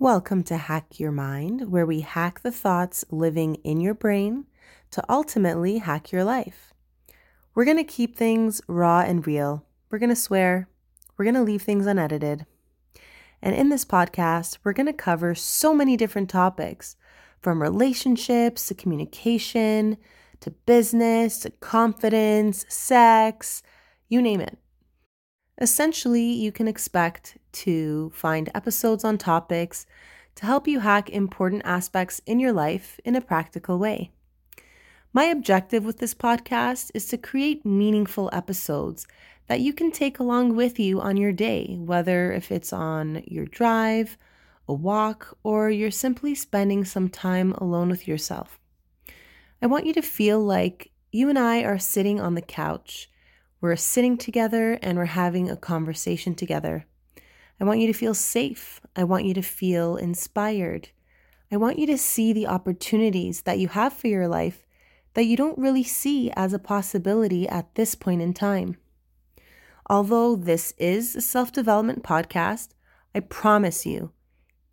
Welcome to Hack Your Mind, where we hack the thoughts living in your brain to ultimately hack your life. We're going to keep things raw and real. We're going to swear. We're going to leave things unedited. And in this podcast, we're going to cover so many different topics from relationships to communication to business to confidence, sex, you name it. Essentially, you can expect to find episodes on topics to help you hack important aspects in your life in a practical way. My objective with this podcast is to create meaningful episodes that you can take along with you on your day, whether if it's on your drive, a walk, or you're simply spending some time alone with yourself. I want you to feel like you and I are sitting on the couch we're sitting together and we're having a conversation together. I want you to feel safe. I want you to feel inspired. I want you to see the opportunities that you have for your life that you don't really see as a possibility at this point in time. Although this is a self development podcast, I promise you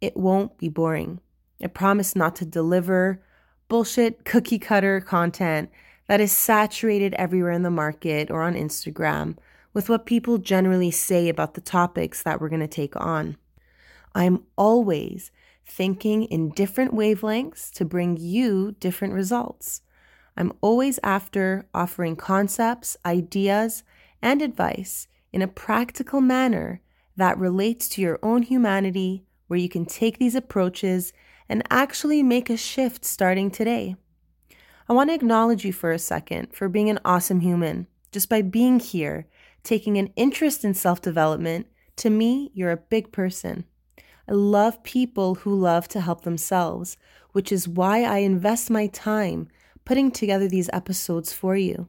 it won't be boring. I promise not to deliver bullshit cookie cutter content that is saturated everywhere in the market or on Instagram with what people generally say about the topics that we're going to take on. I'm always thinking in different wavelengths to bring you different results. I'm always after offering concepts, ideas, and advice in a practical manner that relates to your own humanity, where you can take these approaches and actually make a shift starting today. I want to acknowledge you for a second for being an awesome human. Just by being here, taking an interest in self development, to me, you're a big person. I love people who love to help themselves, which is why I invest my time putting together these episodes for you.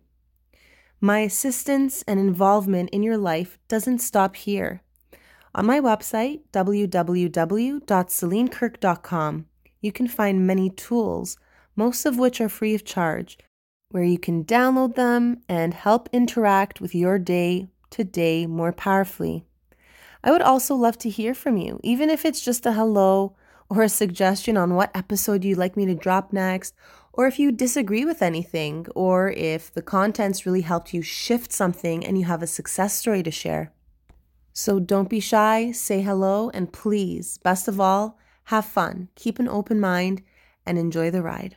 My assistance and involvement in your life doesn't stop here. On my website, www.celinekirk.com, you can find many tools most of which are free of charge, where you can download them and help interact with your day to day more powerfully. I would also love to hear from you, even if it's just a hello or a suggestion on what episode you'd like me to drop next, or if you disagree with anything, or if the contents really helped you shift something and you have a success story to share. So don't be shy, say hello, and please, best of all, have fun, keep an open mind, and enjoy the ride.